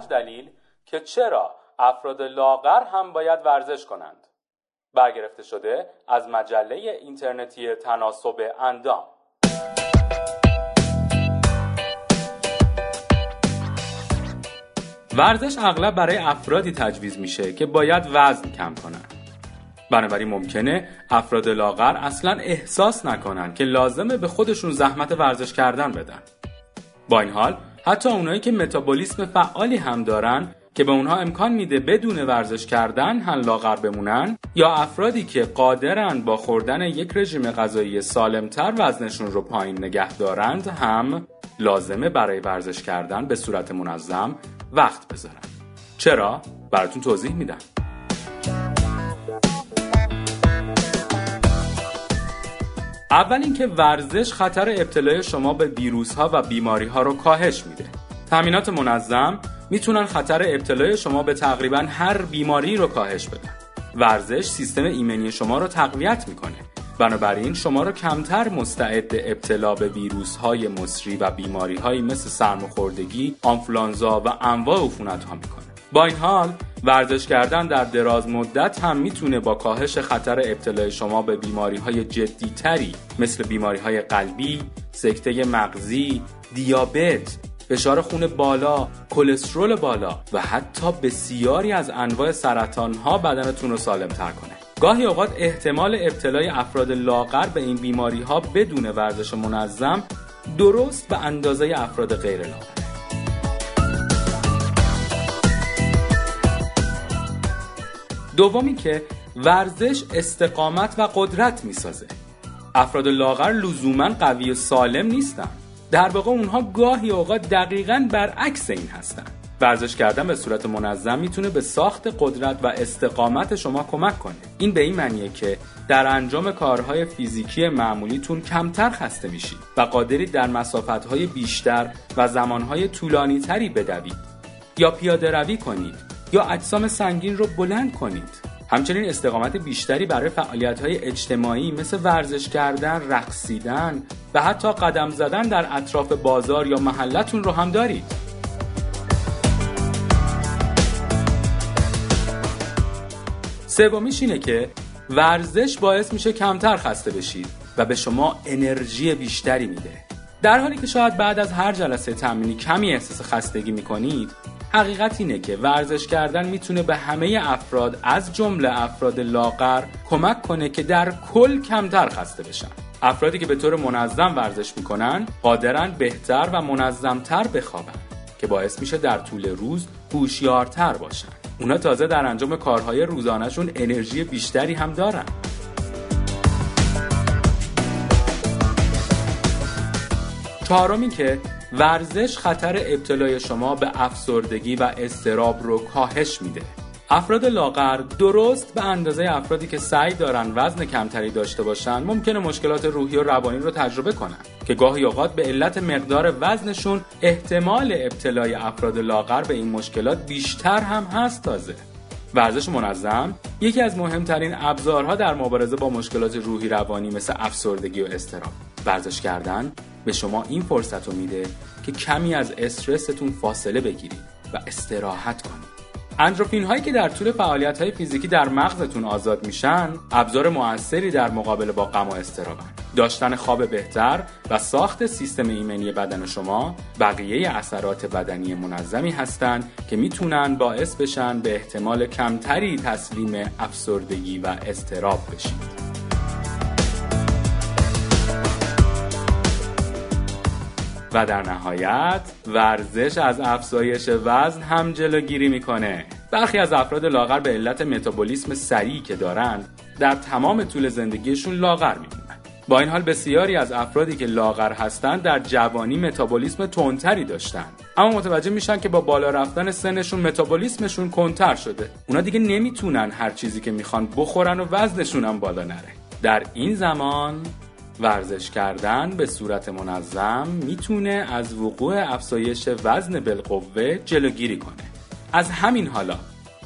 پنج دلیل که چرا افراد لاغر هم باید ورزش کنند. برگرفته شده از مجله اینترنتی تناسب اندام. ورزش اغلب برای افرادی تجویز میشه که باید وزن کم کنند بنابراین ممکنه افراد لاغر اصلا احساس نکنن که لازمه به خودشون زحمت ورزش کردن بدن. با این حال حتی اونایی که متابولیسم فعالی هم دارن که به اونها امکان میده بدون ورزش کردن هم لاغر بمونن یا افرادی که قادرن با خوردن یک رژیم غذایی سالمتر وزنشون رو پایین نگه دارند هم لازمه برای ورزش کردن به صورت منظم وقت بذارن چرا؟ براتون توضیح میدم اول اینکه ورزش خطر ابتلای شما به ویروس ها و بیماری ها رو کاهش میده. تامینات منظم می‌تونن خطر ابتلای شما به تقریبا هر بیماری رو کاهش بدن. ورزش سیستم ایمنی شما رو تقویت می‌کنه. بنابراین شما رو کمتر مستعد ابتلا به ویروس های مصری و بیماری های مثل سرماخوردگی، آنفلانزا و انواع عفونت ها می‌کنه. با این حال ورزش کردن در دراز مدت هم می‌تونه با کاهش خطر ابتلای شما به بیماری های جدی تری مثل بیماری های قلبی، سکته مغزی، دیابت، فشار خون بالا، کلسترول بالا و حتی بسیاری از انواع سرطان ها بدنتون رو سالم تر کنه. گاهی اوقات احتمال ابتلای افراد لاغر به این بیماری ها بدون ورزش منظم درست به اندازه افراد غیر لاغر. دومی که ورزش استقامت و قدرت می‌سازه. افراد لاغر لزوما قوی و سالم نیستن. در واقع اونها گاهی اوقات دقیقا برعکس این هستن. ورزش کردن به صورت منظم می‌تونه به ساخت قدرت و استقامت شما کمک کنه. این به این معنیه که در انجام کارهای فیزیکی معمولیتون کمتر خسته میشید و قادرید در مسافتهای بیشتر و زمانهای طولانی تری بدوید. یا پیاده روی کنید. یا اجسام سنگین رو بلند کنید همچنین استقامت بیشتری برای فعالیت های اجتماعی مثل ورزش کردن، رقصیدن و حتی قدم زدن در اطراف بازار یا محلتون رو هم دارید. سومیش اینه که ورزش باعث میشه کمتر خسته بشید و به شما انرژی بیشتری میده. در حالی که شاید بعد از هر جلسه تمرینی کمی احساس خستگی می‌کنید حقیقت اینه که ورزش کردن می‌تونه به همه افراد از جمله افراد لاغر کمک کنه که در کل کمتر خسته بشن. افرادی که به طور منظم ورزش می‌کنن قادرن بهتر و منظمتر بخوابن که باعث میشه در طول روز هوشیارتر باشن. اونا تازه در انجام کارهای روزانهشون انرژی بیشتری هم دارن. چهارم که ورزش خطر ابتلای شما به افسردگی و استراب رو کاهش میده. افراد لاغر درست به اندازه افرادی که سعی دارن وزن کمتری داشته باشن ممکنه مشکلات روحی و روانی رو تجربه کنن که گاهی اوقات به علت مقدار وزنشون احتمال ابتلای افراد لاغر به این مشکلات بیشتر هم هست تازه. ورزش منظم یکی از مهمترین ابزارها در مبارزه با مشکلات روحی روانی مثل افسردگی و استراب. ورزش کردن به شما این فرصت رو میده که کمی از استرستون فاصله بگیرید و استراحت کنید. اندروفین هایی که در طول فعالیت های فیزیکی در مغزتون آزاد میشن ابزار موثری در مقابله با غم و استرابن. داشتن خواب بهتر و ساخت سیستم ایمنی بدن شما بقیه اثرات بدنی منظمی هستند که می‌تونن باعث بشن به احتمال کمتری تسلیم افسردگی و استراب بشید و در نهایت ورزش از افزایش وزن هم جلوگیری می‌کنه. برخی از افراد لاغر به علت متابولیسم سریعی که دارند در تمام طول زندگیشون لاغر میمونن. با این حال بسیاری از افرادی که لاغر هستند در جوانی متابولیسم تندتری داشتند. اما متوجه میشن که با بالا رفتن سنشون متابولیسمشون کنتر شده. اونا دیگه نمی‌تونن هر چیزی که می‌خوان بخورن و وزنشون هم بالا نره. در این زمان ورزش کردن به صورت منظم می‌تونه از وقوع افزایش وزن بالقوه جلوگیری کنه. از همین حالا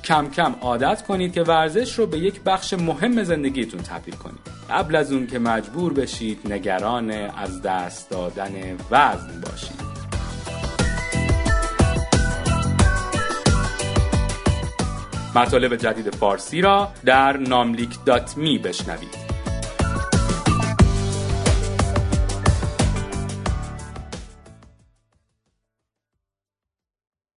کم کم عادت کنید که ورزش رو به یک بخش مهم زندگیتون تبدیل کنید. قبل از اون که مجبور بشید نگران از دست دادن وزن باشید. مطالب جدید فارسی را در ناملیک دات می بشنوید.